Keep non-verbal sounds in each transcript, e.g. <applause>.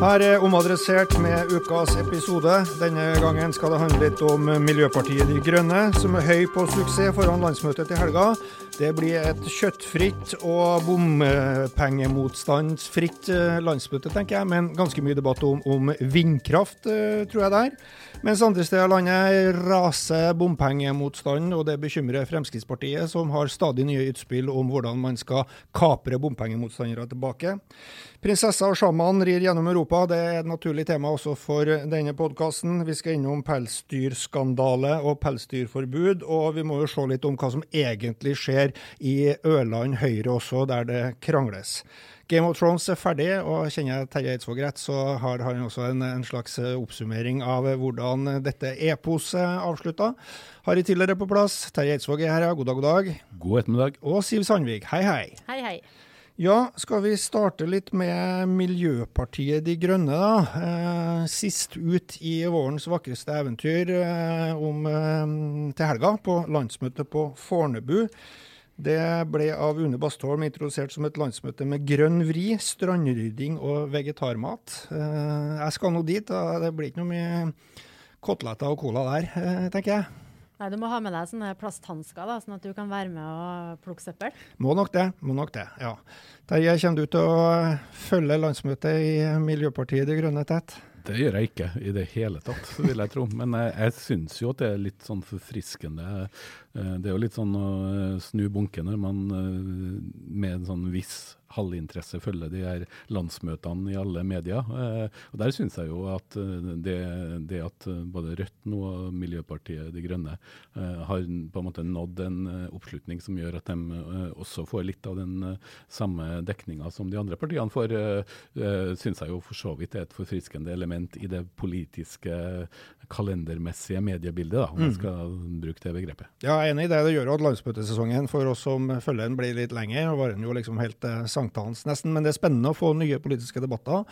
Her er omadressert med ukas episode. Denne gangen skal det handle litt om Miljøpartiet De Grønne, som er høy på suksess foran landsmøtet til helga. Det blir et kjøttfritt og bompengemotstandsfritt eh, landsmøte, tenker jeg, men ganske mye debatt om, om vindkraft, eh, tror jeg der. Mens andre steder i landet raser bompengemotstanden, og det bekymrer Fremskrittspartiet, som har stadig nye utspill om hvordan man skal kapre bompengemotstandere tilbake. Prinsessa og sjaman rir gjennom Europa. Det er et naturlig tema også for denne podkasten. Vi skal innom pelsdyrskandale og pelsdyrforbud, og vi må jo se litt om hva som egentlig skjer i Ørland Høyre også, der det krangles. Game of Thrones er ferdig, og kjenner jeg Terje Eidsvåg rett, så har han også en, en, slags oppsummering av hvordan dette eposet avslutta. Harry Tiller er på plass, Terje Eidsvåg er her, ja. God dag, god dag. God ettermiddag. Og Siv Sandvik, hei, hei. Hei, hei. Ja, skal vi starte litt med Miljøpartiet De Grønne, da. Eh, sist ut i vårens vakreste eventyr eh, om, eh, til helga, på landsmøtet på Fornebu. Det ble av Une Bastholm introdusert som et landsmøte med grønn vri, strandrydding og vegetarmat. Eh, jeg skal nå dit, da. Det blir ikke noe mye koteletter og cola der, eh, tenker jeg. Nei, Du må ha med deg sånne plasthansker, da, sånn at du kan være med og plukke søppel. Må nok det. må nok det, ja. Terje, kommer du til å følge landsmøtet i Miljøpartiet De Grønne tett? Det gjør jeg ikke i det hele tatt, vil jeg tro. Men jeg, jeg syns jo at det er litt sånn forfriskende. Eh, det er jo litt sånn å snu bunken når man eh, med en sånn viss halvinteresse følger de her landsmøtene i alle medier. Eh, og Der syns jeg jo at eh, det, det, at eh, både Rødt nå og Miljøpartiet De Grønne har på en måte nådd en oppslutning som gjør at de også får litt av den samme dekninga som de andre partiene får, syns jeg jo for så vidt er et forfriskende element i det politiske kalendermessige mediebildet, da, om jeg mm. skal bruke det begrepet. Ja, jeg er enig i det. Det gjør at landsmøtesesongen for oss som følger den blir litt lenger. og var den jo liksom helt eh, sankthans nesten. Men det er spennende å få nye politiske debatter.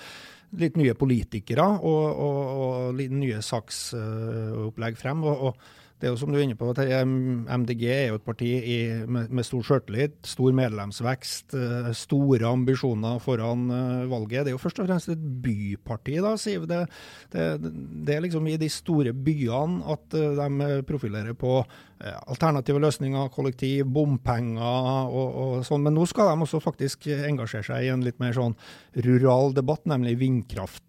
Litt nye politikere og, og, og litt nye saksopplegg frem. og, og det er jo som du er inne på, MDG er jo et parti i, med, med, stor sjøltillit, stor medlemsvekst, eh, store ambisjoner foran uh, valget. Det er jo først og fremst et byparti, da, Siv. Det, det, det er liksom i de store byene at uh, de profilerer på alternative løsninger, kollektiv, bompenger og, og, sånn. Men nå skal de også faktisk engasjere seg i en litt mer sånn rural debatt, nemlig vindkraft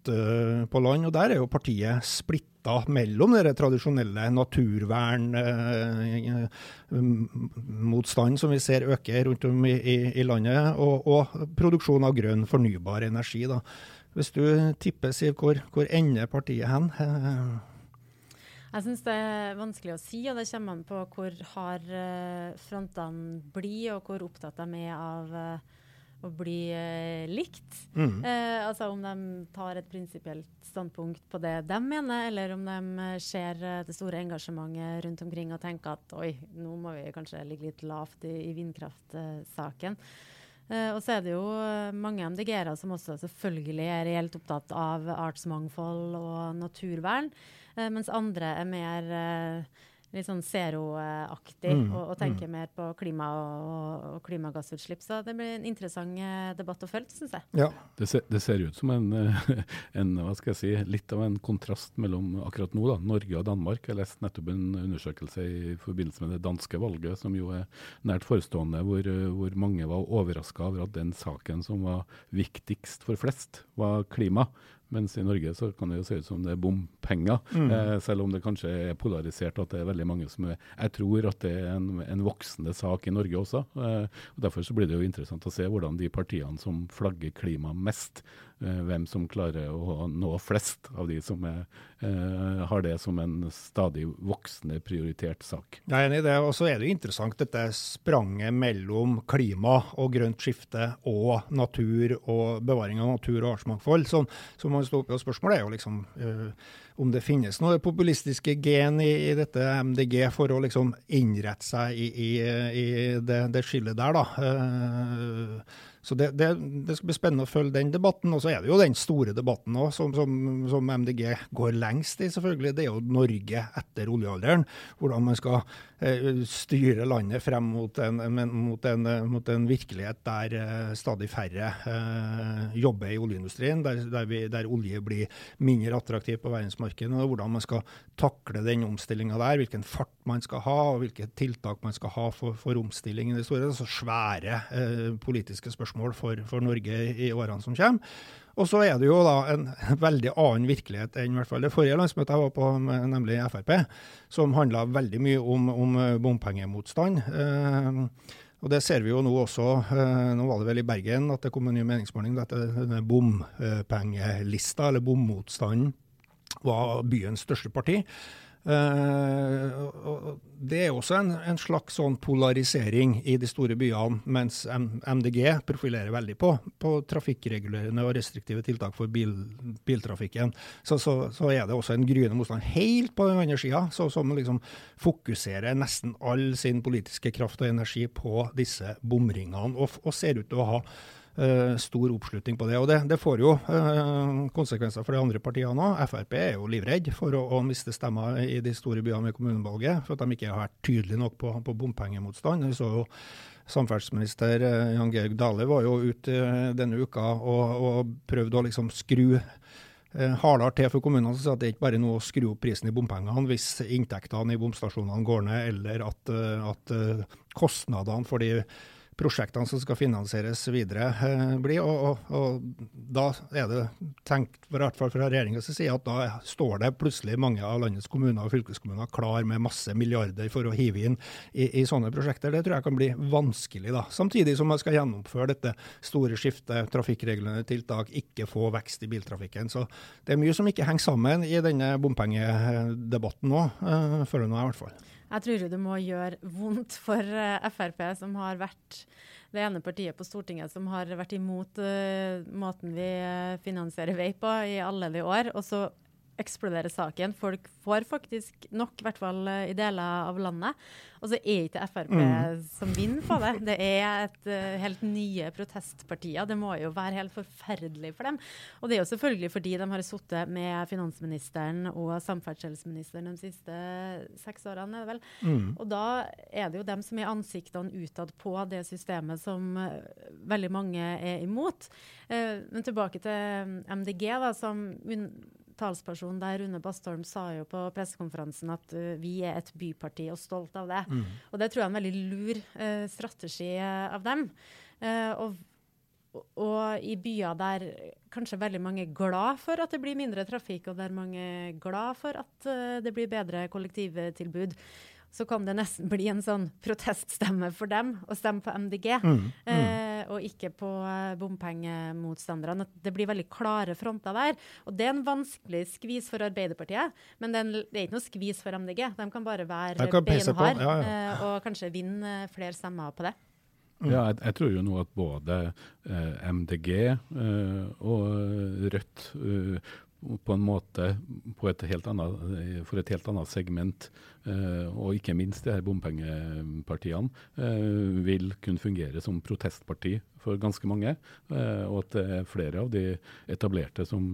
på land. Og der er jo partiet splitta mellom det tradisjonelle naturvernmotstanden eh, som vi ser øke rundt om i, i, i landet, og, og, produksjon av grønn, fornybar energi. Da. Hvis du tipper, Siv, hvor, hvor ender partiet hen? Jeg syns det er vanskelig å si, og det kommer an på hvor hard eh, frontene blir, og hvor opptatt de er av, eh, å bli eh, likt. Mm. Eh, altså om de tar et prinsipielt standpunkt på det de mener, eller om de ser det store engasjementet rundt omkring og tenker at oi, nå må vi kanskje ligge litt lavt i, i vindkraftsaken. Eh, og så er det jo mange MDG-ere som også selvfølgelig er reelt opptatt av artsmangfold og naturvern, mens andre er mer eh, litt sånn zeroaktig Mm, og, og tenker mer på klima og, og klimagassutslipp. Så det blir en interessant eh, debatt å følge, syns jeg. Ja. Det ser, det ser ut som en, eh, <laughs> en, hva skal jeg si, litt av en kontrast mellom akkurat nå da, Norge og Danmark. Jeg leste nettopp en undersøkelse i forbindelse med det danske valget, som jo er nært forestående, hvor, eh, hvor mange var overraska over at den saken som var viktigst for flest, var klima. Mens i Norge så kan det jo se ut som det er bompenger, eh, selv om det kanskje er polarisert at det er veldig mange som er Jeg tror at det er en, en voksende sak i Norge også. Eh, og Derfor så blir det jo interessant å se hvordan de partiene som flagger klima mest, hvem som klarer å nå flest av de som er, eh, har det som en stadig voksende prioritert sak. Jeg er enig i det. Og så er det jo interessant dette spranget mellom klima og grønt skifte og natur og bevaring av natur og artsmangfold. Som, som man står oppe, og Spørsmålet er jo liksom eh, om det finnes noe populistiske gen i, i dette MDG for å liksom innrette seg i, i, i det, det skillet der, da. Eh, så det, det, det skal bli spennende å følge den debatten. Og så er det jo den store debatten òg, som, som, som MDG går lengst i, selvfølgelig. Det er jo Norge etter oljealderen. Hvordan man skal eh, styre landet frem mot en, mot en, mot en virkelighet der eh, stadig færre eh, jobber i oljeindustrien, der, der, vi, der olje blir mindre attraktivt på verdensmarkedet. og Hvordan man skal takle den omstillinga der, hvilken fart man skal ha, og hvilke tiltak man skal ha for, for omstilling i det store. Så svære eh, politiske spørsmål for, for Norge i årene som kommer. Og så er det jo da en <laughs> veldig annen virkelighet enn i hvert fall det forrige landsmøtet jeg var på, nemlig Frp, som handla veldig mye om, om bompengemotstand. Eh, og det ser vi jo nå også. Eh, nå var det vel i Bergen at det kom en ny meningsmåling. Dette denne bompengelista, eller bommotstanden, var byens største parti. Og det er også en, en, slags sånn polarisering i de store byene, mens MDG profilerer veldig på, på trafikkregulerende og restriktive tiltak for bil, biltrafikken. Så, så, så, er det også en gryende motstand helt på den andre sida, som liksom fokuserer nesten all sin politiske kraft og energi på disse bomringene, og, og ser ut til å ha stor oppslutning på det. Og det, det får jo uh, konsekvenser for de andre partiene òg. Frp er jo livredd for å, å, miste stemmer i de store byene med kommunevalget, for at de ikke har vært tydelige nok på, på bompengemotstand. Vi så jo Samferdselsminister uh, Jan Georg Dale var jo ute denne uka og, og prøvde å liksom skru hardere til for kommunene, så det ikke bare er noe å skru opp prisen i bompengene hvis inntektene i bomstasjonene går ned, eller at, at kostnadene for de prosjektene som skal finansieres videre, eh, blir. Og, og, og, da er det tenkt, i hvert fall fra regjeringas side, at da står det plutselig mange av landets kommuner og fylkeskommuner klar med masse milliarder for å hive inn i, i sånne prosjekter. Det tror jeg kan bli vanskelig, da. Samtidig som man skal gjennomføre dette store skiftet, trafikkreglene tiltak, ikke få vekst i biltrafikken. Så det er mye som ikke henger sammen i denne bompengedebatten nå, uh, føler jeg nå i hvert fall. Jeg tror det må gjøre vondt for uh, Frp, som har vært det ene partiet på Stortinget som har vært imot uh, måten vi uh, finansierer vei på i alle de år. Og så eksploderer saken. Folk får faktisk nok, i hvert fall i deler av landet. Og så er ikke Frp mm. som vinner på det. Det er et uh, helt nye protestpartier. Det må jo være helt forferdelig for dem. Og det er jo selvfølgelig fordi de har sittet med finansministeren og samferdselsministeren de siste seks årene, er det vel. Mm. Og da er det jo dem som er ansiktene utad på det systemet som uh, veldig mange er imot. Men tilbake til MDG, da, som talsperson der, Rune Bastholm, sa jo på pressekonferansen at uh, vi er et byparti og stolt av det. Mm. Og det tror jeg er en veldig lur uh, strategi uh, av dem. Og, og, i byer der kanskje veldig mange er glad for at det blir mindre trafikk, og der mange er glad for at det blir bedre kollektivtilbud, så kan det nesten bli en sånn proteststemme for dem å stemme på MDG, mm, mm. Eh, og ikke på eh, bompengemotstanderne. Det blir veldig klare fronter der. Og det er en vanskelig skvis for Arbeiderpartiet, men det er, en, det er ikke noe skvis for MDG. De kan bare være beinhard ja, ja. eh, og kanskje vinne flere stemmer på det. Ja, jeg, jeg, tror jo nå at både eh, MDG eh, og Rødt eh, på en måte et annet, for et helt annet segment og ikke minst de her bompengepartiene uh, vil kunne fungere som protestparti for ganske mange. Uh, og at det er flere av de etablerte som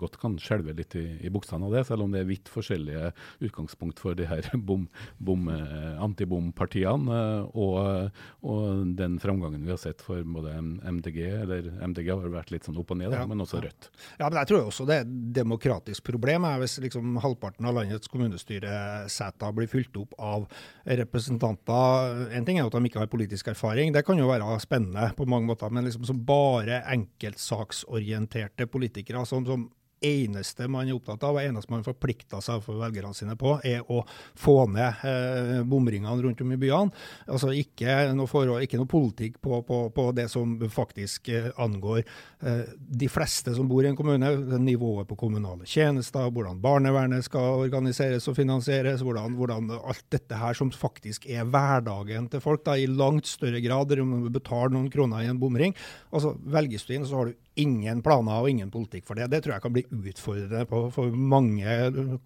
godt kan skjelve litt i, i buksene av det, selv om det er vidt forskjellige utgangspunkt for de her <laughs> bom, bom, antibompartiene. Og, og, den framgangen vi har sett for både MDG, eller MDG har vært litt sånn opp og ned, da, ja, men også Rødt. Ja, men jeg tror også det er et demokratisk problem. Hvis liksom halvparten av landets kommunestyre seter blir fylt opp av representanter. En ting er at de ikke har politisk erfaring, det kan jo være spennende på mange måter, men liksom som bare enkeltsaksorienterte politikere som, som eneste man er opptatt av, og eneste man forplikter seg for velgerne sine på, er å få ned eh, bomringene rundt om i byene. Altså ikke noe, forhold, ikke noe politikk på, på, på, det som faktisk eh, angår eh, de fleste som bor i en kommune. Nivået på kommunale tjenester, hvordan barnevernet skal organiseres og finansieres, hvordan, hvordan alt dette her som faktisk er hverdagen til folk, da, i langt større grad om du betaler noen kroner i en bomring. Altså Velges du inn, så har du ingen planer og ingen politikk for det. Det tror jeg kan bli utfordrende på, for mange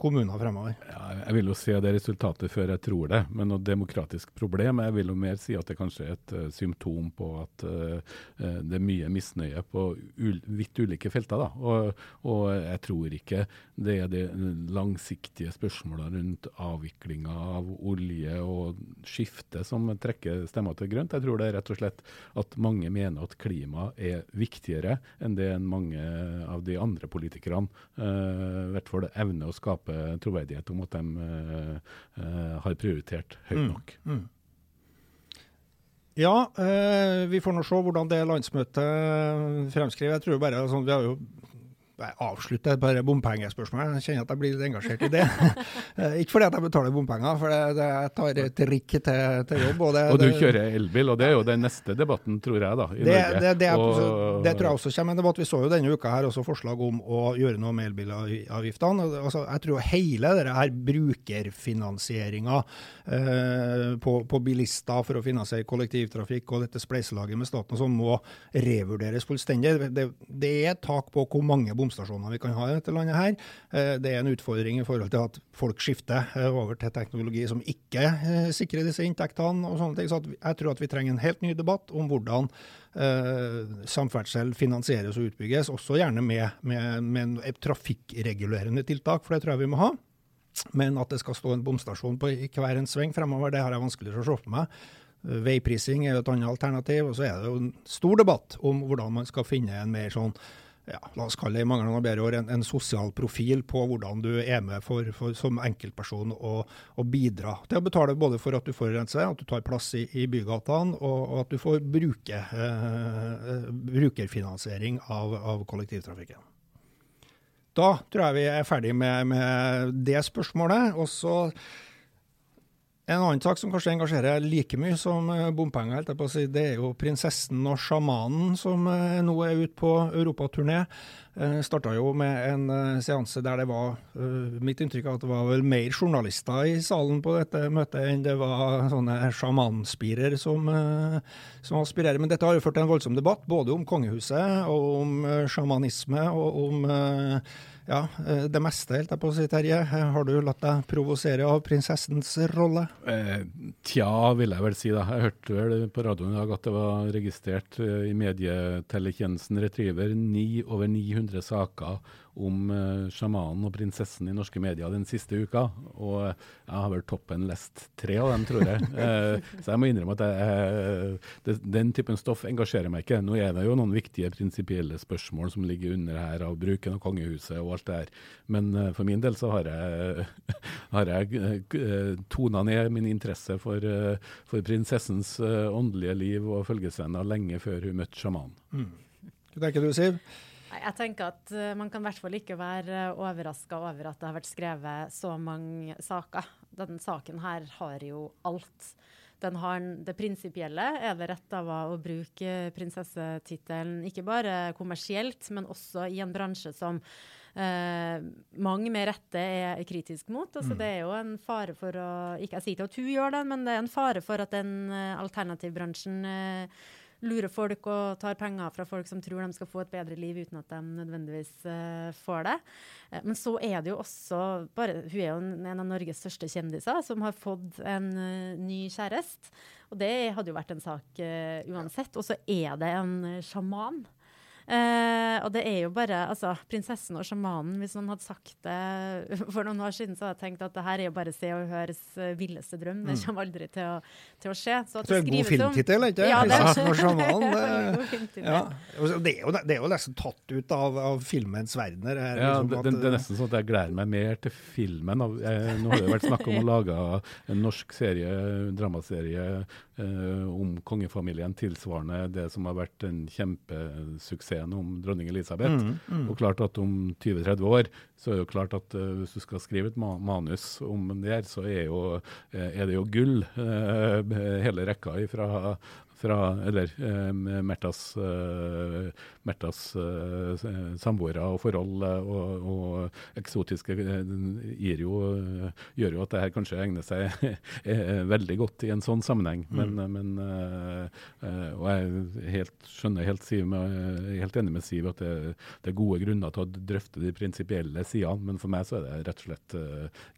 kommuner fremover. Ja, jeg vil jo se det resultatet før jeg tror det, men noe demokratisk problem. Jeg vil jo mer si at det kanskje er et uh, symptom på at uh, det er mye misnøye på ul vidt ulike felter. Da. Og, og, jeg tror ikke det er de langsiktige spørsmålene rundt avviklinga av olje og skifte som trekker stemmer til grønt. Jeg tror det er rett og slett at mange mener at klima er viktigere enn det enn mange av de andre politikerne i hvert fall evner å skape troverdighet om at de uh, uh, har prioritert høyt mm, nok. Mm, mm. Ja, eh, vi får nå se hvordan det landsmøtet fremskriver. Jeg tror bare altså, Vi har jo jeg avslutter bare bompengespørsmål. Jeg kjenner at jeg blir litt engasjert i det. <laughs> Eh, ikke fordi at jeg betaler bompenger, for det, det, jeg tar trikk til, til jobb. Og, det, og, du kjører elbil, og det er jo den neste debatten, tror jeg, da, i det, Norge. Det, og, det, tror jeg også kommer en debatt. Vi så jo denne uka her også forslag om å gjøre noe med elbilavgiftene. Altså, jeg tror hele denne brukerfinansieringa eh, på, på, bilister for å finansiere kollektivtrafikk og dette spleiselaget med staten som må revurderes fullstendig. Det, det er tak på hvor mange bompenger bomstasjoner vi kan ha i dette landet her. Eh, det er en utfordring i forhold til at folk skifter eh, over til teknologi som ikke eh, sikrer disse inntektene. og sånne ting. Så jeg tror at vi trenger en helt ny debatt om hvordan samferdsel finansieres og utbygges, også gjerne med, med, med et trafikkregulerende tiltak, for det tror jeg vi må ha. Men at det skal stå en bomstasjon på hver en sving fremover, det har jeg vanskeligere å se for meg. Veiprising er jo et annet alternativ. Og så er det jo en stor debatt om hvordan man skal finne en mer sånn ja, la oss kalle det i mange ganger bedre år, en, en, sosial profil på hvordan du er med for, for, som enkeltperson og, og bidra til å betale både for at du forurenser, at du tar plass i, i bygatene, og, og, at du får bruke, eh, brukerfinansiering av, av, kollektivtrafikken. Da tror jeg vi er ferdig med, med det spørsmålet. og så en annen sak som kanskje engasjerer like mye som eh, bompenger, si, det er jo prinsessen og sjamanen som eh, nå er ute på europaturné. Eh, Starta jo med en seanse der det var mitt inntrykk er at det var vel mer journalister i salen på dette møtet enn det var sånne sjamanspirer som, som aspirerer. Men dette har jo ført til en voldsom debatt, både om kongehuset og om sjamanisme og om ja, eh, det meste, helt jeg på å si, Terje. Har du latt deg provosere av prinsessens rolle? Eh, tja, vil jeg vel si. da. Jeg hørte vel på radioen i dag at det var registrert eh, i medietelletjenesten Retriever ni, over 900 saker om uh, sjamanen og prinsessen i norske medier den siste uka. Og jeg har vel toppen lest tre av dem, tror jeg. uh, <laughs> så jeg må innrømme at jeg, den typen stoff engasjerer meg ikke. Nå er det jo noen viktige prinsipielle spørsmål som ligger under her av bruken av kongehuset og alt det her. Men for min del så har jeg, <laughs> har jeg tona ned min interesse for, for prinsessens åndelige liv og følgesvenner lenge før hun møtte sjamanen. Mm. Hva tenker du, Siv? Jeg tenker at uh, Man kan i hvert fall ikke være overraska over at det har vært skrevet så mange saker. Denne saken her har jo alt den har det prinsipielle. Er det rett av å bruke prinsessetittelen ikke bare kommersielt, men også i en bransje som eh, mange med rette er kritisk mot. Altså, mm. Det er jo en fare for å Ikke jeg sier til at hun gjør det, men det er en fare for at den uh, alternativbransjen uh, lurer folk og tar penger fra folk som tror de skal få et bedre liv uten at de nødvendigvis uh, får det. Uh, men så er det jo også bare, Hun er jo en av Norges største kjendiser som har fått en uh, ny kjæreste. Og det hadde jo vært en sak uansett. Og så er det en sjaman Eh, og det er jo bare altså, prinsessen og sjamanen. Hvis noen hadde sagt det <laughs> for noen år siden, så hadde jeg tenkt at det her er jo bare Se og Høres uh, villeste drøm. Det mm. kommer aldri til å, til å skje. Så det, er en god filmtittel, ikke ja, det? Prinsessen og sjamanen. <laughs> Det, ja. det, er jo, det er jo nesten tatt ut av, av filmens verdener. Her, ja, liksom, det, det, er nesten sånn at jeg gleder meg mer til filmen. Jeg, nå har det vært snakk om å lage en norsk serie, en dramaserie eh, om kongefamilien, tilsvarende det som har vært en kjempesuksess suksessen om dronning Elisabeth. Mm, mm. Og klart at om 20-30 år så er det jo klart at uh, hvis du skal skrive et ma manus om det her, så er, jo, uh, er det jo gull, uh, hele rekka fra fra Eller eh, Märthas, eh, eh, samboere og forhold eh, og, og, eksotiske eh, gir jo, eh, gjør jo at det her kanskje egner seg <laughs> veldig godt i en sånn sammenheng. Men, mm. men Og jeg helt, skjønner helt, Siv, helt enig med Siv at det, det, er gode grunner til å drøfte de prinsipielle sidene, men for meg så er det rett og slett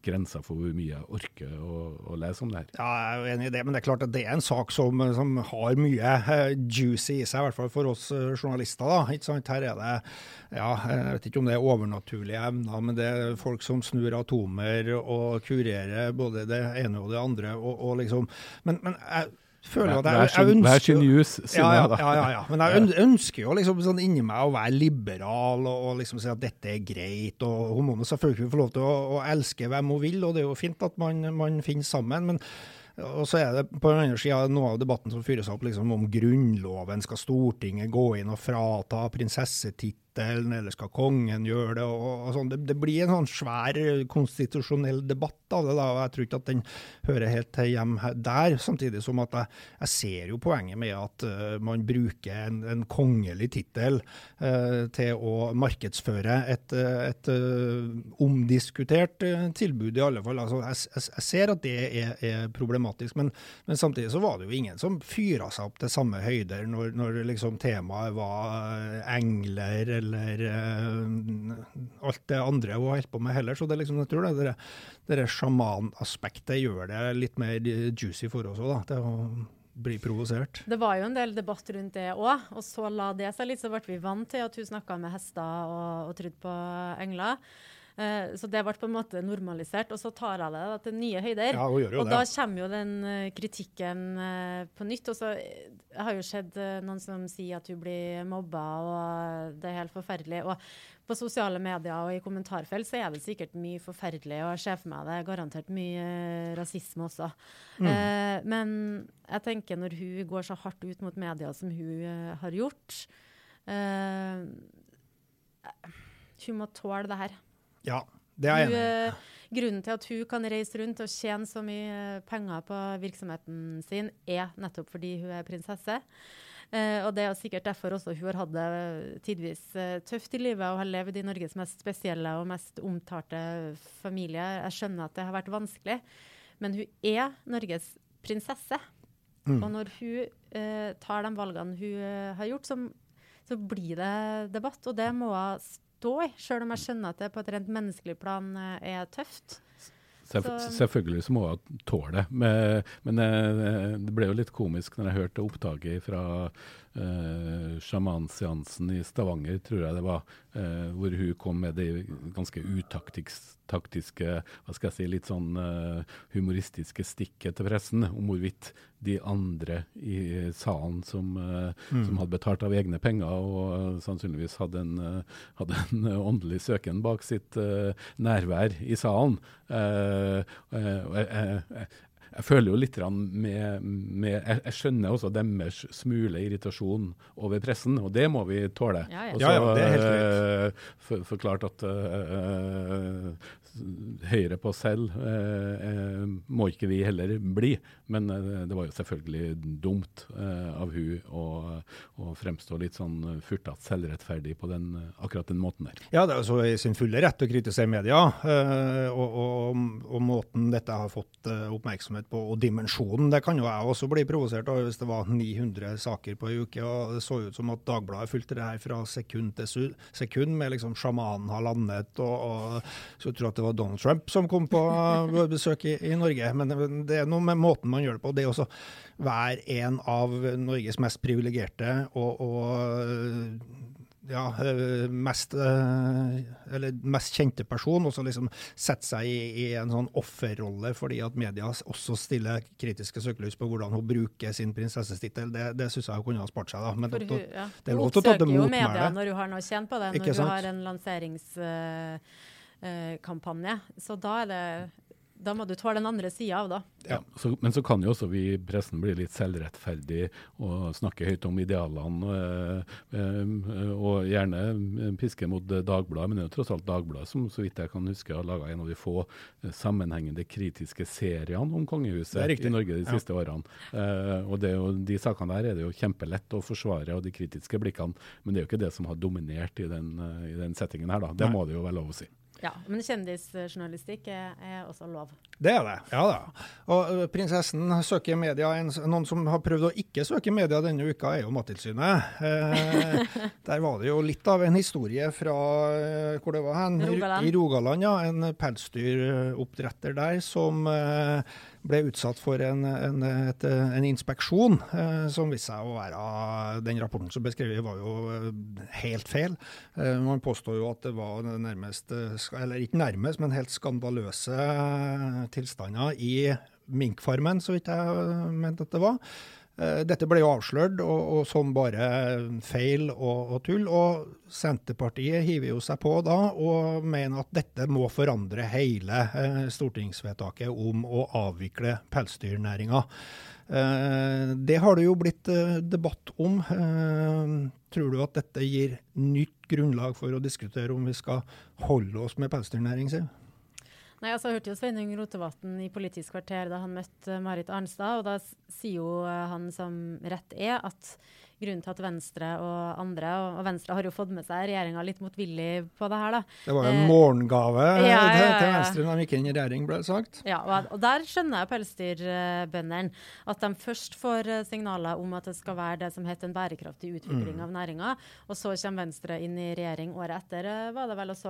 grensa for hvor mye jeg orker å, å, lese om det her. Ja, jeg er jo enig i det, men det er klart at det er en sak som, som har har mye uh, juicy i seg, i hvert fall for oss uh, journalister. da, ikke sant? Her er det ja, jeg vet ikke om det er overnaturlige evner, men det er folk som snur atomer og kurerer både det ene og det andre. og, og liksom, men, men jeg føler at jeg, jeg ønsker ja, ja, ja, ja, Men jeg ønsker jo liksom sånn inni meg å være liberal og, og liksom si at dette er greit. og Hun må selvfølgelig få lov til å, å, elske hvem hun vil, og det er jo fint at man, man finner sammen. men og så er det på den andre sida noe av debatten som fyres opp liksom om Grunnloven. Skal Stortinget gå inn og frata prinsessetittelen? Tittelen, eller skal kongen gjøre det? og, og sånn. Det, det, blir en sånn svær konstitusjonell debatt av det. da, og Jeg tror ikke at den hører helt hjem der. Samtidig som at jeg, jeg ser jo poenget med at uh, man bruker en, en kongelig tittel uh, til å markedsføre et, et uh, omdiskutert tilbud, i alle fall. Altså, jeg, jeg, jeg ser at det er, er problematisk, men, men, samtidig så var det jo ingen som fyra seg opp til samme høyder når, når liksom temaet var engler eller uh, alt det andre hun holder på med heller. Så det er liksom, jeg tror det, det, det sjamanaspektet gjør det litt mer juicy for oss òg, til å bli provosert. Det var jo en del debatt rundt det òg, og så la det seg litt. Så ble vi vant til at hun snakka med hester og, og trodde på engler. Uh, så det ble på en måte normalisert. Og så tar jeg det til nye høyder. Ja, og det. da kommer jo den uh, kritikken uh, på nytt. Og så jeg har jo sett noen som sier at hun blir mobba, og det er helt forferdelig. Og på sosiale medier og i kommentarfelt så er det sikkert mye forferdelig, og jeg ser for meg det er garantert mye rasisme også. Mm. men jeg tenker når hun går så hardt ut mot media som hun har gjort Hun må tåle det her. Ja, det er jeg enig i. Eh, grunnen til at hun kan reise rundt og tjene så mye penger på virksomheten sin, er nettopp fordi hun er prinsesse. Uh, og det er sikkert derfor også hun har hatt det tidvis uh, tøft i livet og har levd i Norges mest spesielle og mest omtalte familie. Jeg skjønner at det har vært vanskelig, men hun er Norges prinsesse. Mm. Og når hun uh, tar de valgene hun har gjort, så, så, blir det debatt. Og det må hun stå i, sjøl om jeg skjønner at det på et rent menneskelig plan eh, er tøft. Selv, selvfølgelig så må hun tåle det. Men, men, eh, det ble jo litt komisk når jeg hørte opptaket fra uh, sjamanseansen i Stavanger, tror jeg det var, uh, hvor hun kom med det ganske utaktiske, hva skal jeg si, litt sånn uh, humoristiske stikket til pressen om hvorvidt de andre i salen som, uh, mm. som, hadde betalt av egne penger og sannsynligvis hadde en, hadde en <laughs> åndelig søken bak sitt nærvær i salen. Jeg, jeg, føler jo litt med, med jeg, jeg, skjønner også deres smule irritasjon over pressen, og det må vi tåle. Ja, ja. Og så Ja, ja, det er helt uh, for, forklart at uh, Høyre på selv uh, eh, må ikke vi heller bli. Men det var jo selvfølgelig dumt av hun å, å fremstå litt sånn furtete selvrettferdig på den, akkurat den måten der. Ja, det er altså i sin fulle rett å kritisere media, og, og, og måten dette har fått eh, oppmerksomhet på, og dimensjonen. Det kan jo jeg også bli provosert av hvis det var 900 saker på en uke, og det så ut som at Dagbladet fulgte det her fra sekund til sekund, med liksom sjamanen har landet, og, og tror jeg at det var Donald Trump som kom på <laughs> besøk i, i Norge. Men det, det er noe med måten man gjør det på. Det er også hver en av Norges mest privilegerte og, og ja, eh, mest, eh, eller mest kjente person, og så liksom sette seg i, i en sånn offerrolle fordi at media også stiller kritiske søkelys på hvordan hun bruker sin prinsessestittel, Det, det syns jeg hun kunne ha spart seg, da. Men For hun, ja. det er lov å ta jo motmæle. media når hun har noe å tjene på det, når hun har en lanseringskampanje. så da er det da må du tåle den andre sida av, da. Ja, så, men så kan jo også vi i pressen bli litt selvrettferdig og snakke høyt om idealene. øh, øh, og gjerne øh, piske mot Dagbladet, men det er jo tross alt Dagbladet som så vidt jeg kan huske har laga en av de få sammenhengende kritiske seriene om er kongehuset i Norge de Ja. siste årene. Eh, og det er jo, De sakene der er det jo kjempelett å forsvare, og de kritiske blikkene, men det er jo ikke det som har dominert i den, i den settingen her. da. Det Nei. må det jo være lov å si. Ja, Men kjendisjournalistikk er, er også lov. Det er det, ja da. Og prinsessen søker media. En, noen som har prøvd å ikke søke media denne uka, er jo Mattilsynet. Eh, <laughs> der var det jo litt av en historie fra hvor det var hen? Rogaland. I Rogaland, ja. En pelsdyroppdretter der som eh, ble utsatt for en, en, et, en inspeksjon eh, som viste seg å være Den rapporten som beskrevet var jo eh, helt feil. Eh, man påstår jo at det var nærmest, eh, eller ikke nærmest, men helt skandaløse eh, tilstander i minkfarmen, så vidt jeg mente at det var. Eh, Dette ble jo avslørt og, og som bare feil og, og tull. Og Senterpartiet hiver jo seg på da og mener at dette må forandre hele eh, stortingsvedtaket om å avvikle pelsdyrnæringa. Eh, det har det jo blitt debatt om. Tror du at dette gir nytt grunnlag for å diskutere om vi skal holde oss med pelsdyrnæring? Siv? Nei, altså, Jeg hørte jo Sveinung Rotevatn i Politisk kvarter da han møtte eh, Marit Arnstad. og Da sier jo eh, han som rett er at grunnen til at Venstre og andre, og, Venstre har jo fått med seg regjeringa litt motvillig på det her, da. Det var jo en Eh, morgengave ja, ja, til, ja, til. Venstre da de gikk inn i regjering, ble det sagt. Ja, og, og der skjønner jeg pelsdyrbøndene. At de først får eh, signaler om at det skal være det som heter en bærekraftig utvikling Mm. av næringa, og så kommer Venstre inn i regjering året etter, eh, var det vel, og så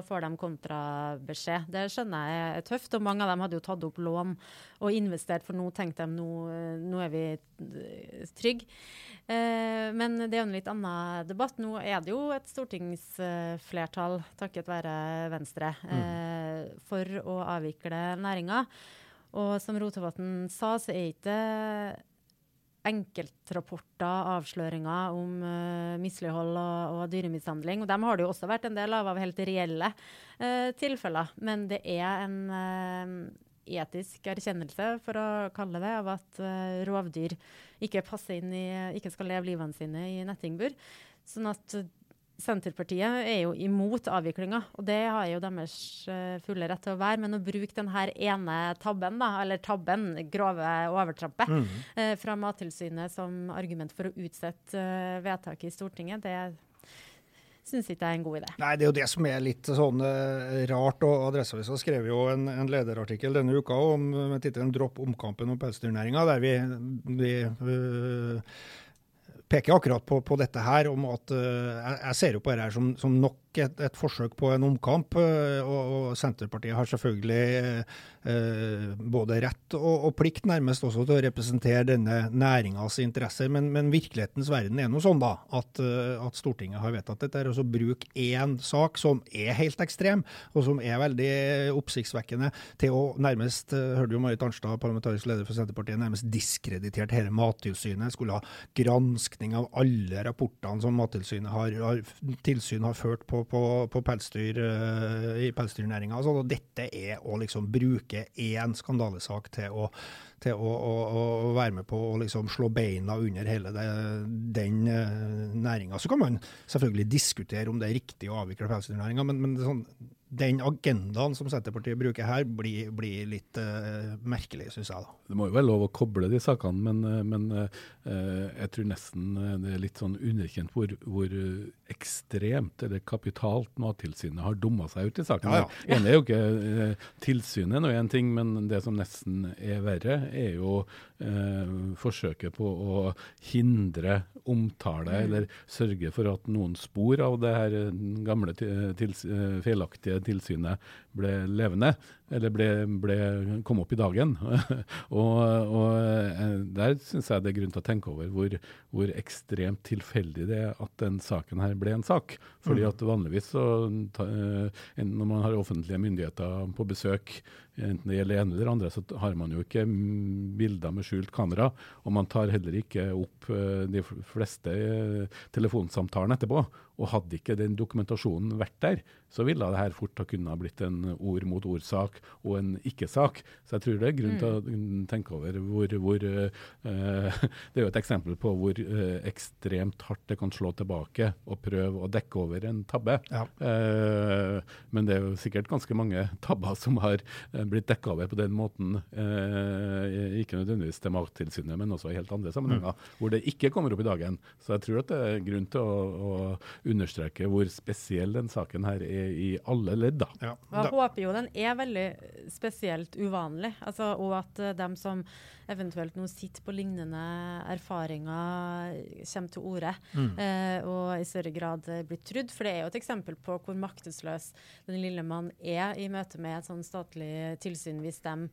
Så får de kontrabeskjed. Det skjønner jeg er tøft. Og mange av dem hadde jo tatt opp lån og investert, for nå tenkte de nå, nå er vi trygge. Eh, men det er jo en litt annen debatt. Nå er det jo et stortingsflertall, takket være Venstre, eh, for å avvikle næringa. Og som Rotevatn sa, så er ikke enkeltrapporter, avsløringer om uh, mislighold og, og dyremishandling. Og dem har det jo også vært en del av av helt reelle uh, tilfeller. Men det er en uh, etisk erkjennelse, for å kalle det, av at uh, rovdyr ikke, inn i, ikke skal leve livene sine i nettingbur. Sånn at Senterpartiet er jo imot avviklinga, og det har jo deres uh, fulle rett til å være. Men å bruke denne ene tabben, da, eller tabben, grove overtrappet, Mm. eh, fra Mattilsynet som argument for å utsette uh, vedtaket i Stortinget, det syns ikke jeg er en god idé. Nei, det er jo det som er litt sånn eh, rart. og Adresseavisa skrev jo en, en lederartikkel denne uka om, med tittelen 'Dropp omkampen om pelsdyrnæringa', der vi, vi øh, peker akkurat på, på dette her, om at uh, jeg, ser jo på dette her som, som nok et, et forsøk på en omkamp. øh, og, og Senterpartiet har selvfølgelig eh, både rett og, og plikt nærmest også til å representere denne næringas interesser, men, men virkelighetens verden er nå sånn da, at, øh, at Stortinget har vedtatt dette. og så Bruk én sak som er helt ekstrem, og som er veldig oppsiktsvekkende, til å nærmest, øh, hørte jo Marit Arnstad, parlamentarisk leder for Senterpartiet, nærmest diskreditert hele Mattilsynet. Skulle ha granskning av alle rapportene som Mattilsynet har, har, tilsyn har ført på, på, på pelsdyr øh, i pelsdyrnæringa. Altså, dette er å liksom bruke én skandalesak til å til å, å, å være med på å liksom slå beina under hele det, den uh, næringa. Så kan man selvfølgelig diskutere om det er riktig å avvikle pelsdyrnæringa, men, men sånn, den agendaen som Senterpartiet bruker her, blir, blir litt uh, merkelig, syns jeg. da. Det må jo være lov å koble de sakene, men, eh, men uh, jeg tror nesten det er litt sånn underkjent hvor, hvor ekstremt eller kapitalt Mattilsynet har dumma seg ut i saken. Ja, ja. Ene er jo ikke uh, tilsynet nå en ting, men det som nesten er verre, er jo forsøket på å hindre omtale, eller sørge for at noen spor av det her gamle feilaktige tilsynet ble levende, eller ble, ble, kom opp i dagen. <laughs> og, og eh, der syns jeg det er grunn til å tenke over hvor, hvor ekstremt tilfeldig det er at den saken her ble en sak. Fordi at vanligvis så, eh, når man har offentlige myndigheter på besøk, enten det gjelder ene eller andre, så har man jo ikke mm, bilder med skjult kamera. Og man tar heller ikke opp eh, de fleste telefonsamtalene etterpå. Og hadde ikke den dokumentasjonen vært der, så ville det her fort ha kunnet blitt en ord mot ord-sak og en ikke-sak. Så jeg tror det er grunn til å mm, tenke over hvor, hvor uh, <laughs> Det er jo et eksempel på hvor uh, ekstremt hardt det kan slå tilbake og prøve å dekke over en tabbe. Ja. Uh, men det er jo sikkert ganske mange tabber som har blitt dekka over på den måten. Eh, ikke nødvendigvis til Mattilsynet, men også i helt andre sammenhenger, hvor det ikke kommer opp i dagen. Så jeg tror at det er grunn til å, å understreke hvor spesiell den saken her er i alle ledd. da. Ja. Og jeg håper jo den er veldig spesielt uvanlig, altså, og at uh, dem som eventuelt nå sitter på lignende erfaringer, kommer til orde eh, og i større grad eh, blir trudd. For det er jo et eksempel på hvor maktesløs den lille mann er i møte med et sånn statlig tilsyn hvis de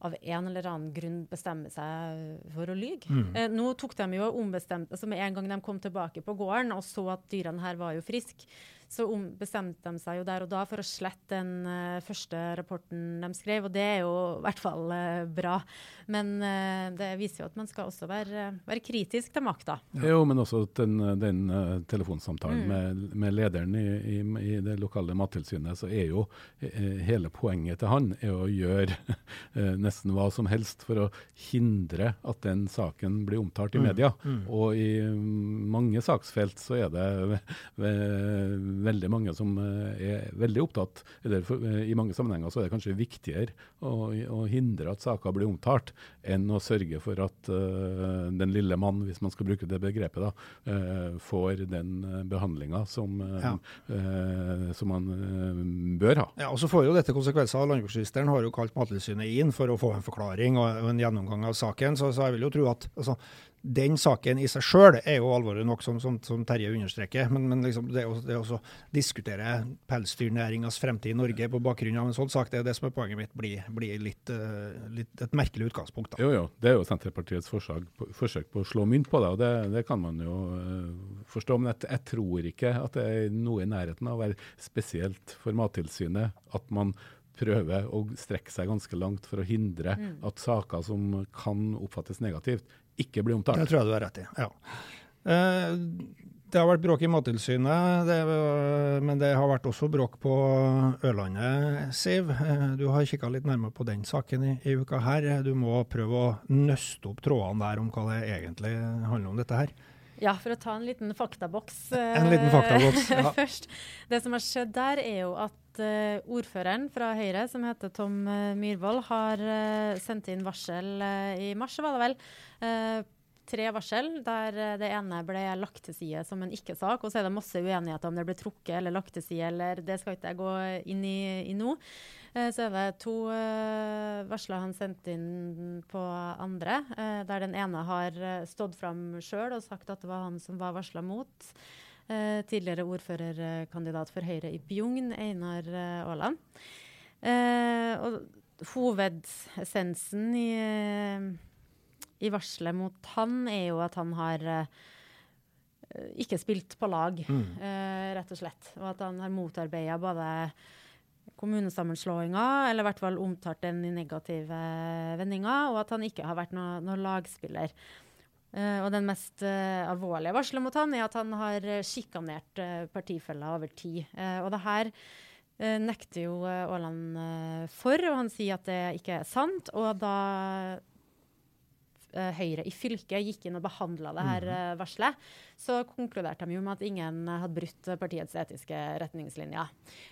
av en eller annen grunn bestemmer seg for å lyge. Eh, nå tok de jo ombestemt, altså Med en gang de kom tilbake på gården og så at dyrene her var jo friske, så om, bestemte de seg jo der og da for å slette den uh, første rapporten de skrev, og det er jo i hvert fall uh, bra. Men uh, det viser jo at man skal også være, være kritisk til makta. Jo, men også den, den telefonsamtalen med, med lederen i, i, i det lokale mattilsynet, så er jo hele poenget til han er å gjøre <laughs> nesten hva som helst for å hindre at den saken blir omtalt i media. Og i mm, mange saksfelt så er det ved, ve- veldig mange som er veldig opptatt. Eller I mange sammenhenger så er det kanskje viktigere å, å hindre at saker blir omtalt, enn å sørge for at uh, den lille mann, hvis man skal bruke det begrepet, da, uh, får den behandlinga som, ja. uh, som man bør ha. Ja, og så får jo dette konsekvenser. Landbruksministeren har jo kalt Mattilsynet inn for å få en forklaring og en gjennomgang av saken. Så, så jeg vil jo tro at altså, den saken i seg sjøl er jo alvorlig nok, som, som, som Terje understreker. Men, men liksom det, å, det diskutere pelsdyrnæringas fremtid i Norge på bakgrunn av en sånn sak, det er det som er poenget mitt, blir, blir litt, uh, litt, et merkelig utgangspunkt. Da. Jo, jo. Det er jo Senterpartiets forsøk på, forsøk på å slå mynt på det, og det, det kan man jo uh, forstå. Men jeg, jeg, tror ikke at det er noe i nærheten av å være spesielt for Mattilsynet at man prøver å strekke seg ganske langt for å hindre mm. at saker som kan oppfattes negativt, ikke blir omtalt. Det tror jeg du har rett i. ja. Eh, det har vært bråk i Mattilsynet, men det har vært også bråk på Ørlandet, Siv. Eh, du har kikka litt nærmere på den saken i, i, uka her. Du må prøve å nøste opp trådene der om hva det egentlig handler om dette her. Ja, for å ta en liten faktaboks en liten faktaboks, <laughs> ja. først. Det som har skjedd der, er jo at uh, ordføreren fra Høyre, som heter Tom uh, Myhrvold, har uh, sendt inn varsel i mars, var det vel, tre varsel, der det ene ble lagt til side som en ikke-sak. Og så er det masse uenigheter om det ble trukket eller lagt til side, eller det skal ikke jeg gå inn i, i nå. Eh, så er det to uh, varsler han sendte inn på andre, uh, der den ene har stått fram sjøl og sagt at det var han som var varsla mot. Tidligere ordførerkandidat for Høyre i Bjugn, Einar Aaland. og hovedessensen i, i varselet mot han er jo at han har ikke spilt på lag, mm. rett og slett. Og at han har motarbeida både kommunesammenslåinga, eller i hvert fall omtalt den i negative vendinger, og at han ikke har vært noen noe lagspiller. Uh, og den mest uh, alvorlige varselet mot han er at han har sjikanert uh, partifeller over tid. og det her nekter jo Aaland for, og han sier at det ikke er sant. Og da Høyre i fylket gikk inn og behandla det her mm. varselet, så konkluderte de jo med at ingen hadde brutt partiets etiske retningslinjer.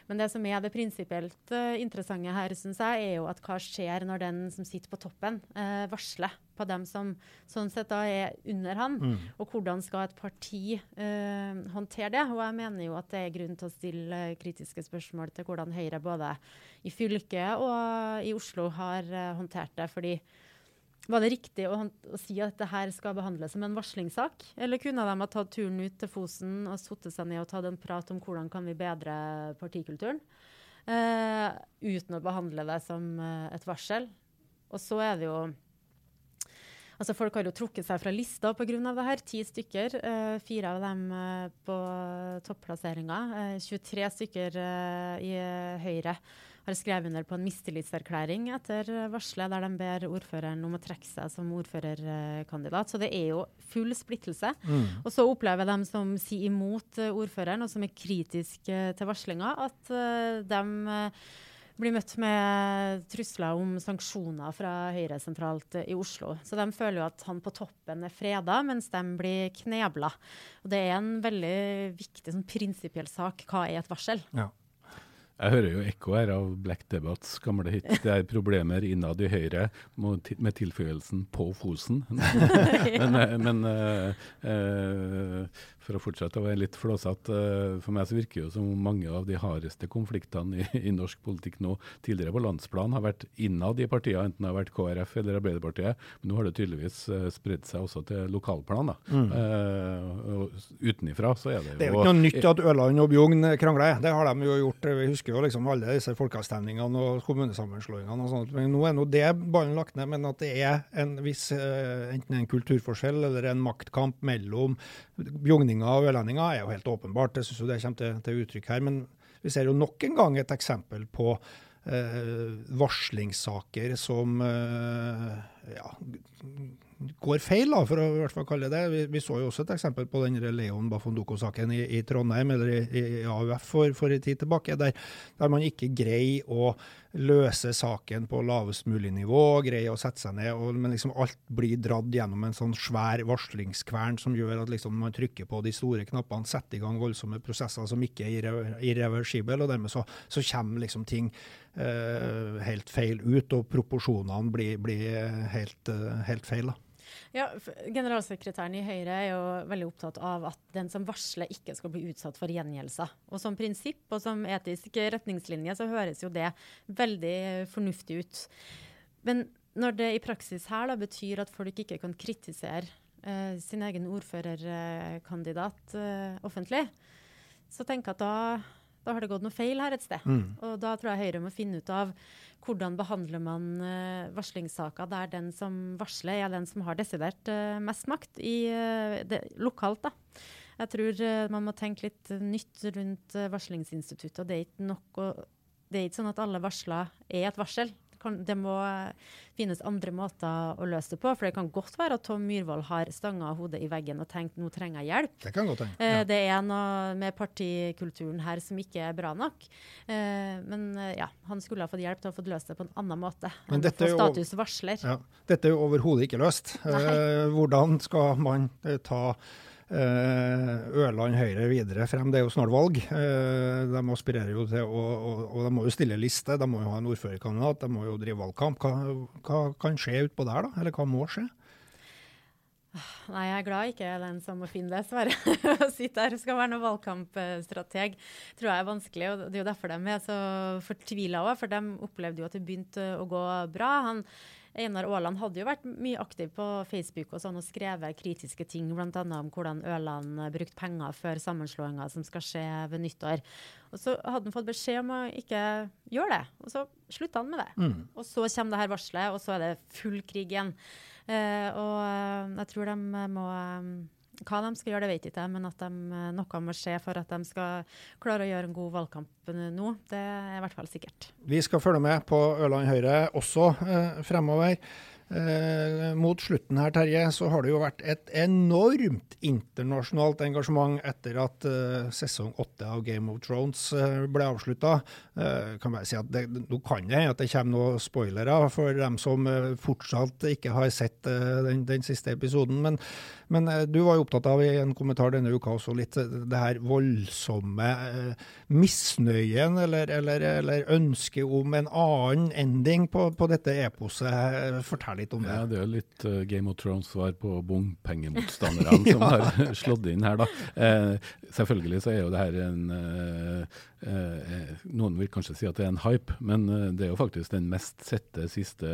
Men det som er det prinsipielt uh, interessante her, syns jeg, er jo at hva skjer når den som sitter på toppen, varsler på dem som sånn sett da er under han, mm. og hvordan skal et parti eh, håndtere det? Og jeg mener jo at det er grunn til å stille kritiske spørsmål til hvordan Høyre både i fylket og i Oslo har håndtert det. fordi var det riktig å, å, si at dette skal behandles som en varslingssak? Eller kunne de ha tatt turen ut til Fosen og satt seg ned og tatt en prat om hvordan kan vi bedre partikulturen? Uh, uten å behandle det som uh, et varsel. Og så er det jo Altså Folk har jo trukket seg fra lista pga. det her. Ti stykker. Uh, fire av dem på topplasseringer. 23 stykker i Høyre har skrevet under på en mistillitserklæring etter varselet, der de ber ordføreren om å trekke seg som ordførerkandidat. Så det er jo full splittelse. Mm. Og så opplever de som sier imot eh, ordføreren, og som er kritiske til varslinga, at de blir møtt med trusler om sanksjoner fra Høyre sentralt i Oslo. Så de føler jo at han på toppen er freda, mens de blir knebla. Og det er en veldig viktig sånn, prinsipiell sak. Hva er et varsel? Ja. Jeg hører jo ekko her av Black Debats gamle hit. Det er problemer innad i Høyre med tilføyelsen 'på Fosen'. <laughs> men, eh, men uh, uh, for å fortsette å være litt flåsete, uh, for meg så virker det som mange av de hardeste konfliktene i, i, norsk politikk nå tidligere på landsplan har vært innad i partiene, enten det har vært KrF eller Arbeiderpartiet. Men nå har det tydeligvis uh, spredd seg også til lokalplan. Mm. Uh, utenifra så er det jo Det er jo ikke noe nytt at Ørland og Bjugn krangler. Det har de jo gjort. Vi husker jo liksom alle disse folkeavstemningene og kommunesammenslåingene og sånt. Men nå er nå det ballen lagt ned, men at det er en viss enten en kulturforskjell eller en maktkamp mellom bjugninger og ørlendinger er jo helt åpenbart. Jeg syns det kommer til, til, uttrykk her. Men vi ser jo nok en gang et eksempel på eh, varslingssaker som eh, ja, går feil, da, for å i hvert fall kalle det vi, vi, så jo også et eksempel på den Leon Bafondoko-saken i, i, Trondheim, eller i, i AUF for, for en tid tilbake, der, der man ikke greier å løse saken på lavest mulig nivå, greie å sette seg ned, og, men liksom alt blir dratt gjennom en sånn svær varslingskvern som gjør at liksom man trykker på de store knappene, setter i gang voldsomme prosesser som ikke er irreversible, og dermed så, så kommer liksom ting eh, helt feil ut, og proporsjonene blir, blir helt, uh, helt feil. da. Ja, Generalsekretæren i Høyre er jo veldig opptatt av at den som varsler, ikke skal bli utsatt for gjengjeldelser. Og Som prinsipp og som etisk retningslinje så høres jo det veldig fornuftig ut. Men når det i praksis her da betyr at folk ikke kan kritisere eh, sin egen ordførerkandidat eh, offentlig, så tenker jeg at da, da, har det gått noe feil her et sted. Mm. Og da tror jeg Høyre må finne ut av hvordan behandler man uh, varslingssaker der den som varsler, er den som har desidert uh, mest makt i, uh, det, lokalt. da. Jeg tror man må tenke litt nytt rundt varslingsinstituttet. og Det er ikke nok å, det er ikke sånn at alle varsler er et varsel kan, det må finnes andre måter å løse det på. For det kan godt være at Tom Myhrvold har stanga hodet i veggen og tenkt nå trenger jeg hjelp. Det kan godt hende. Eh, ja. Det er noe med partikulturen her som ikke er bra nok. Eh, men eh, ja, han skulle ha fått hjelp til å få løst det på en annen måte Men å få status varsler. Ja, dette er jo overhodet ikke løst. hvordan skal man ta Ørland Høyre videre frem. Det er jo snart valg. Eh, de aspirerer jo til å, og, og de må jo stille liste. De må jo ha en ordførerkandidat, de må jo drive valgkamp. Hva, hva kan skje utpå der, da? Eller hva må skje? Nei, jeg er glad ikke er den som må finne det svaret. <laughs> Å sitte her skal være noen valgkampstrateg tror jeg er vanskelig. og Det er jo derfor de er så fortvila òg, for de opplevde jo at det begynte å gå bra. Han Einar Aaland hadde jo vært mye aktiv på Facebook og, sånn, og skrevet kritiske ting, bl.a. om hvordan Ørland brukte penger før sammenslåinga som skal skje ved nyttår. Og Så hadde han fått beskjed om å ikke gjøre det, og så slutta han med det. Mm. Og Så kommer det her varselet, og så er det full krig igjen. Uh, og eh, jeg tror de må eh, hva de skal gjøre, det vet jeg ikke, men at de, eh, noe må skje for at de skal klare å gjøre en god valgkamp nå, det er i hvert fall sikkert. Vi skal følge med på Ørland Høyre også eh, fremover. Eh, mot slutten her, Terje, så har det jo vært et enormt internasjonalt engasjement etter at eh, sesong åtte av Game of Thrones eh, ble avslutta. Eh, kan bare si at Nå kan det at det kommer noen spoilere for dem som eh, fortsatt ikke har sett den, den, siste episoden. Men, men du var jo opptatt av i en kommentar denne uka også litt det her voldsomme misnøyen eller, eller, eller ønsket om en annen ending på, på dette eposet. Fortell litt om det. Ja, Det er litt Game of Thrones-svar på bompengemotstanderne <laughs> ja. som har <laughs> slått inn her. da. Eh, selvfølgelig så er jo det her en uh, Noen vil kanskje si at det er en hype, men det er jo faktisk den mest sette siste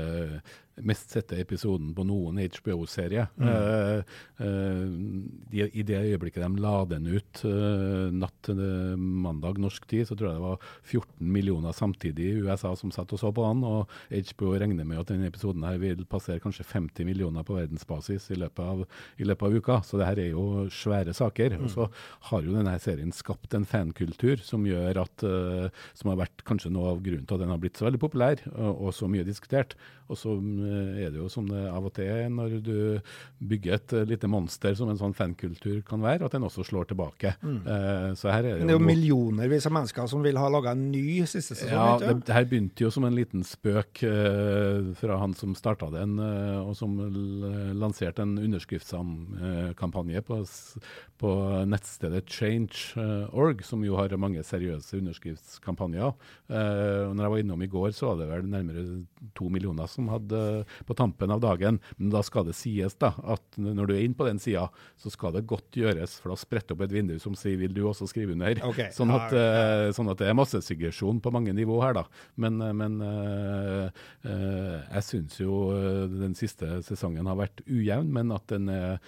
mest sette episoden på noen HBO-serie. Mm. Uh, uh, I det øyeblikket de la den ut uh, natt til mandag norsk tid, så tror jeg det var 14 millioner samtidig i USA som satt og så på den. Og HBO regner med at denne episoden her vil passere kanskje 50 millioner på verdensbasis i løpet av, i løpet av uka. Så det her er jo svære saker. Mm. Og så har jo denne serien skapt en fankultur som gjør at som har vært kanskje noe av grunnen til at den har blitt så veldig populær og, så mye diskutert. Og så Eh, er det jo som det av og til er når du bygger et eh, lite monster som en sånn fankultur kan være, at den også slår tilbake. Mm. Så her er det, Men det er jo millionervis av mennesker som vil ha laga en ny siste sesong? Ja, det, det, her begynte jo som en liten spøk fra han som starta den, og som lanserte en underskriftskampanje på, på nettstedet change.org, som jo har mange seriøse underskriftskampanjer. Uh, når jeg var innom i går, så var det vel nærmere to millioner som hadde på tampen av dagen. Men da skal det sies da, at når du er inne på den sida, så skal det godt gjøres. For da spretter opp et vindu som sier 'vil du også skrive under'? Okay. <laughs> Sånn, at, uh, sånn, at, det er massesuggesjon på mange nivå her, da. Men, men jeg syns jo den siste sesongen har vært ujevn, men at den er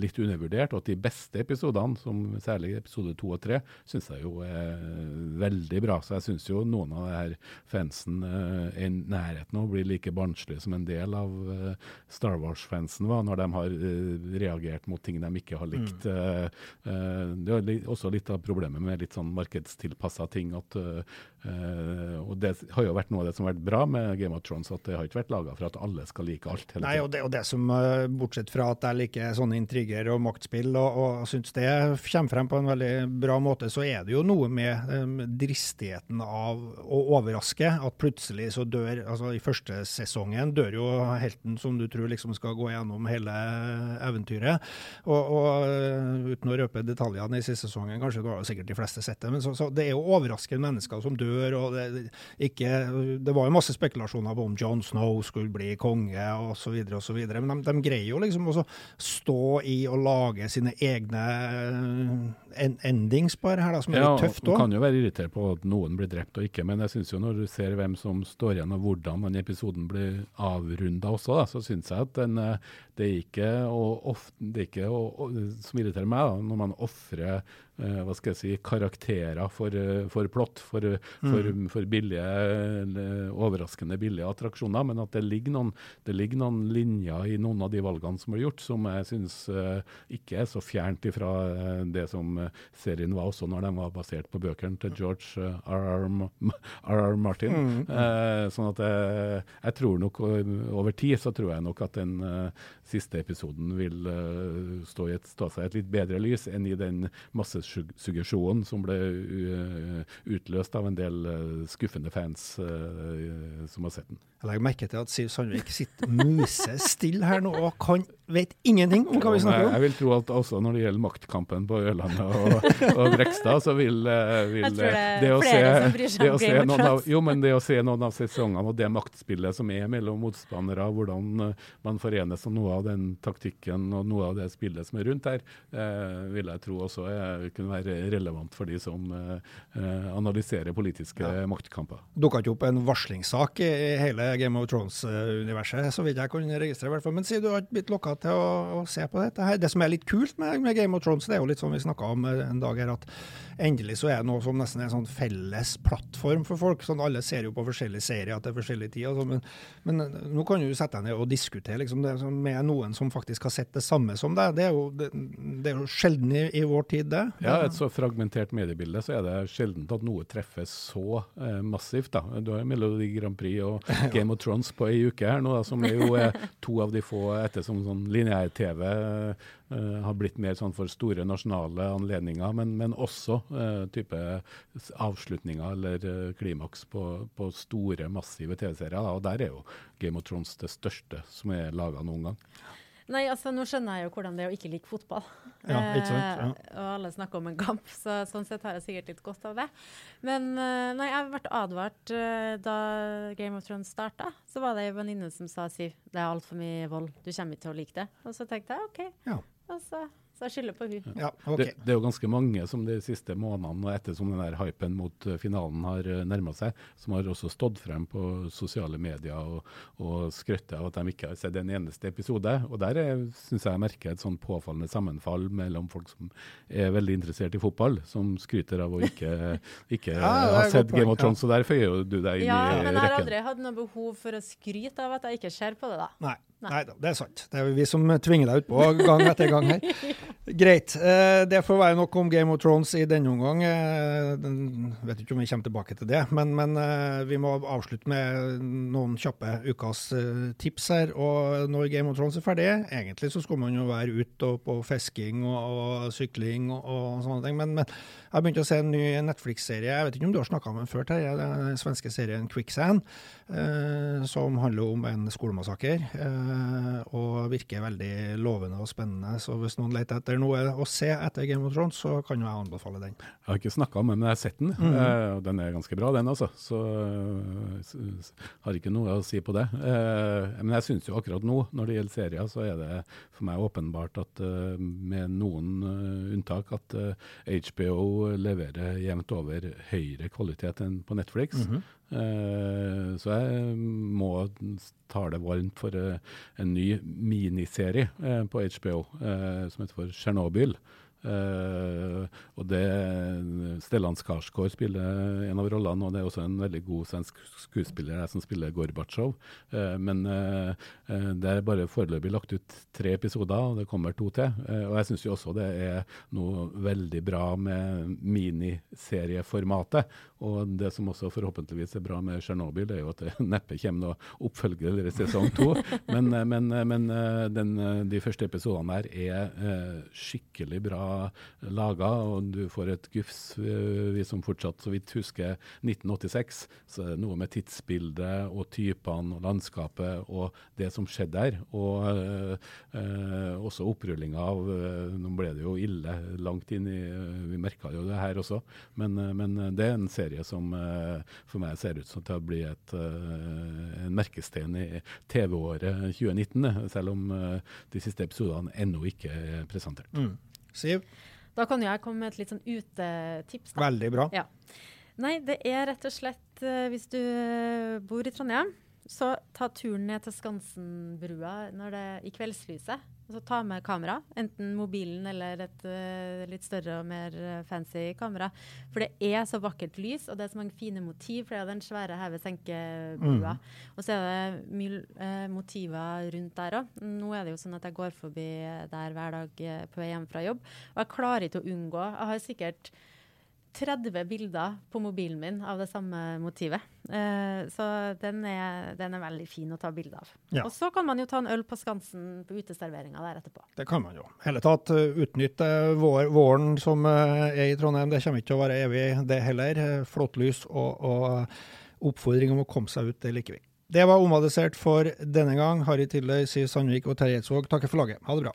litt undervurdert. Og at de beste episodene, som særlig episode to og tre, syns jeg jo er veldig bra. Så jeg syns jo noen av de her fansen er i nærheten av å bli like barnslige barnslig som en del av uh, Star Wars-fansen var, når de har reagert mot ting de ikke har likt. Mm. Det er også litt av problemet med litt sånn markedstilpassa ting. at og Det har jo vært noe av det som har vært bra med Game of Thrones, at det har ikke vært laga for at alle skal like alt. Nei, og det, og det som, Bortsett fra at jeg liker sånne intriger og maktspill, og, og syns det kommer frem på en veldig bra måte, så er det jo noe med um, dristigheten av å overraske. At plutselig så dør altså I første sesongen dør jo helten som du tror liksom skal gå gjennom hele eventyret. Og, og uh, uten å røpe detaljene i siste sesongen, kanskje du har sikkert de fleste sett det, men så, så det er jo overraskende mennesker som dør. Og det, ikke, det var jo masse spekulasjoner på om John Snow skulle bli konge osv.. Men de, de greier jo liksom å stå i og lage sine egne uh, endings på her, da, som er ja, litt tøft òg. Man kan jo være irritert på at noen blir drept og ikke, men jeg syns jo når du ser hvem som står igjen og hvordan den episoden blir avrunda også, da, så syns jeg at den, eh, det er ikke, og ofte, det er ikke og, og, som irriterer meg, da, når man ofrer eh, hva skal jeg si, karakterer for, eh, for plott, for, for, mm. for, billige, overraskende billige attraksjoner, men at det ligger, noen, det ligger, noen, linjer i noen av de valgene som er gjort, som jeg syns eh, ikke er så fjernt ifra uh, det som serien var også når den var basert på bøkene til George R.R. <laughs> Martin. Mm. Eh, sånn at jeg, jeg, tror nok over tid så tror jeg nok at den siste episoden vil uh, stå, et, stå, seg et litt bedre lys enn i den massesuggesjonen som ble uh, utløst av en del uh, skuffende fans som har sett den. Jeg legger merke til at Siv Sandvik sitter musestille her nå og kan, vet ingenting om hva vi snakker om. Jeg vil tro at også når det gjelder maktkampen på Ørlandet og, og Brekstad, så vil, vil det, det, å se, det å se noen av, jo, men det å se noen av sesongene og det maktspillet som er mellom motstandere, hvordan man forenes og noe av den taktikken og noe av det spillet som er rundt her, eh, vil jeg tro også er, kunne være relevant for de som eh, analyserer politiske ja. maktkamper. Dukka ikke opp en varslingssak i hele Game of Thrones-universet, så vidt jeg kan registrere. hvert fall. Men sier du har blitt lokka til å, å, se på dette her. Det som er litt kult med, med Game of Thrones, det er jo litt sånn vi snakka om en dag her, at endelig så er det noe som nesten er en sånn felles plattform for folk. sånn Alle ser jo på forskjellige serier til forskjellig tid. Altså, men, men, nå kan du sette deg ned og diskutere liksom, det, med noen som faktisk har sett det samme som deg. Det er jo, det, det er jo sjelden i, i, vår tid, det. Ja, et så fragmentert mediebilde, så er det sjelden at noe treffes så eh, massivt. da. Du har Melodi Grand Prix og <laughs> Game of Thrones på ei uke her nå, da, som er jo er <laughs> to av de få ettersom sånn lineær-TV uh, har blitt mer sånn for store nasjonale anledninger, men, men også uh, type avslutninger eller uh, klimaks på, på, store, massive TV-serier. Og der er jo Game of Thrones det største som er laga noen gang. Nei, altså Nå skjønner jeg jo hvordan det er å ikke like fotball. Ja, ikke sant? Ja. Eh, og alle snakker om en kamp, så sånn sett har jeg sikkert litt godt av det. Men uh, nei, jeg ble advart uh, da Game of Thrones starta. Så var det ei venninne som sa Siv, det er altfor mye vold, du kommer ikke til å like det. Og så tenkte jeg OK. Ja. Og så så jeg skylder på hun. Ja, okay. det, det, er jo ganske mange som de siste månedene, og etter som den der hypen mot eh, finalen har eh, nærma seg, som har også stått frem på sosiale medier og, og skrøtta av at de ikke har sett en eneste episode. Og der syns jeg jeg merker et sånn påfallende sammenfall mellom folk som er veldig interessert i fotball, som skryter av å ikke, <laughs> ikke ja, ha sett Game of Thrones. Ja. Så der føyer du deg inn ja, i rekken. Ja, Men jeg har aldri hatt noe behov for å skryte av at jeg ikke ser på det, da. Nei. Nei da, det er sant. Det er vi som tvinger deg utpå gang etter gang her. <laughs> Greit. Eh, det får være nok om Game of Thrones i denne omgang. Jeg eh, vet ikke om vi kommer tilbake til det, men, men eh, vi må avslutte med noen kjappe ukas tips her. Og når Game of Thrones er ferdig, egentlig så skal man jo være ute på fisking og, og sykling og, og, sånne ting, men, men jeg har begynt å se en ny Netflix-serie. Jeg vet ikke om du har snakka om den før, Terje. Den svenske serien Quicksand, som handler om en skolemassaker. Eh, og virker veldig lovende og spennende. Så hvis noen leter etter noe å se etter Game of Thrones, så kan jo jeg anbefale den. Jeg har ikke snakka om den, men jeg har sett den. Mm. Uh, den er ganske bra, den altså. Så uh, har ikke noe å si på det. Uh, men jeg syns jo akkurat nå, når det gjelder serier, så er det for meg åpenbart at med noen unntak at HBO leverer jevnt over høyere kvalitet enn på Netflix. Mm -hmm. eh, så jeg må ta det varmt for eh, en ny miniserie uh, på HBO som heter for Tsjernobyl. Og det Stellan Skarsgård spiller en av rollene, og det er også en veldig god svensk skuespiller som spiller Gorbatsjov. Uh, men eh, det er bare foreløpig lagt ut tre episoder, og det kommer to til. Og jeg syns jo også det er noe veldig bra med miniserieformatet. Og det som også forhåpentligvis er bra med Tsjernobyl, er jo at det <laughs> neppe kommer noe oppfølger eller sesong to. Men, men, men den, de første episodene her er skikkelig bra laga, og du får et gufs, vi som fortsatt så vidt husker 1986. Så er det noe med tidsbildet og typene og landskapet og det som skjedde der. Og eh, også opprullinga av eh, Nå ble det jo ille langt inn i Vi merka jo det her også, men, eh, men, det er en serie som eh, for meg ser ut som til å bli et, eh, en merkestein i TV-året 2019, selv om eh, de siste episodene ennå ikke er presentert. Mm. Siv? Da kan jeg komme med et litt sånn utetips. Da. Veldig bra. Ja. Nei, det er rett og slett uh, hvis du bor i Trondheim, så ta turen ned til Skansenbrua når det, i kveldslyset. Så ta med kamera, enten mobilen eller et uh, litt større og mer uh, fancy kamera. For det er så vakkert lys, og det er så mange fine motiv. For det er den svære heve-senke-brua. Mm. Og så er det mye uh, motiver rundt der òg. Nå er det jo sånn at jeg går forbi der hver dag på vei hjem fra jobb. Og jeg klarer ikke å unngå Jeg har sikkert 30 bilder på mobilen min av det samme motivet. Uh, så den er, den er, veldig fin å ta bilde av. Ja. Og så kan man jo ta en øl på Skansen på uteserveringa der etterpå. Det kan man jo. hele tatt uh, utnytte vår, våren som uh, er i Trondheim. Det kommer ikke til å være evig, det heller. Flåttlys og, og oppfordring om å komme seg ut, det liker vi. Det var omadressert for denne gang. Harry Tiller, Siv Sandvik og Terje Eidsvåg takker for laget. Ha det bra.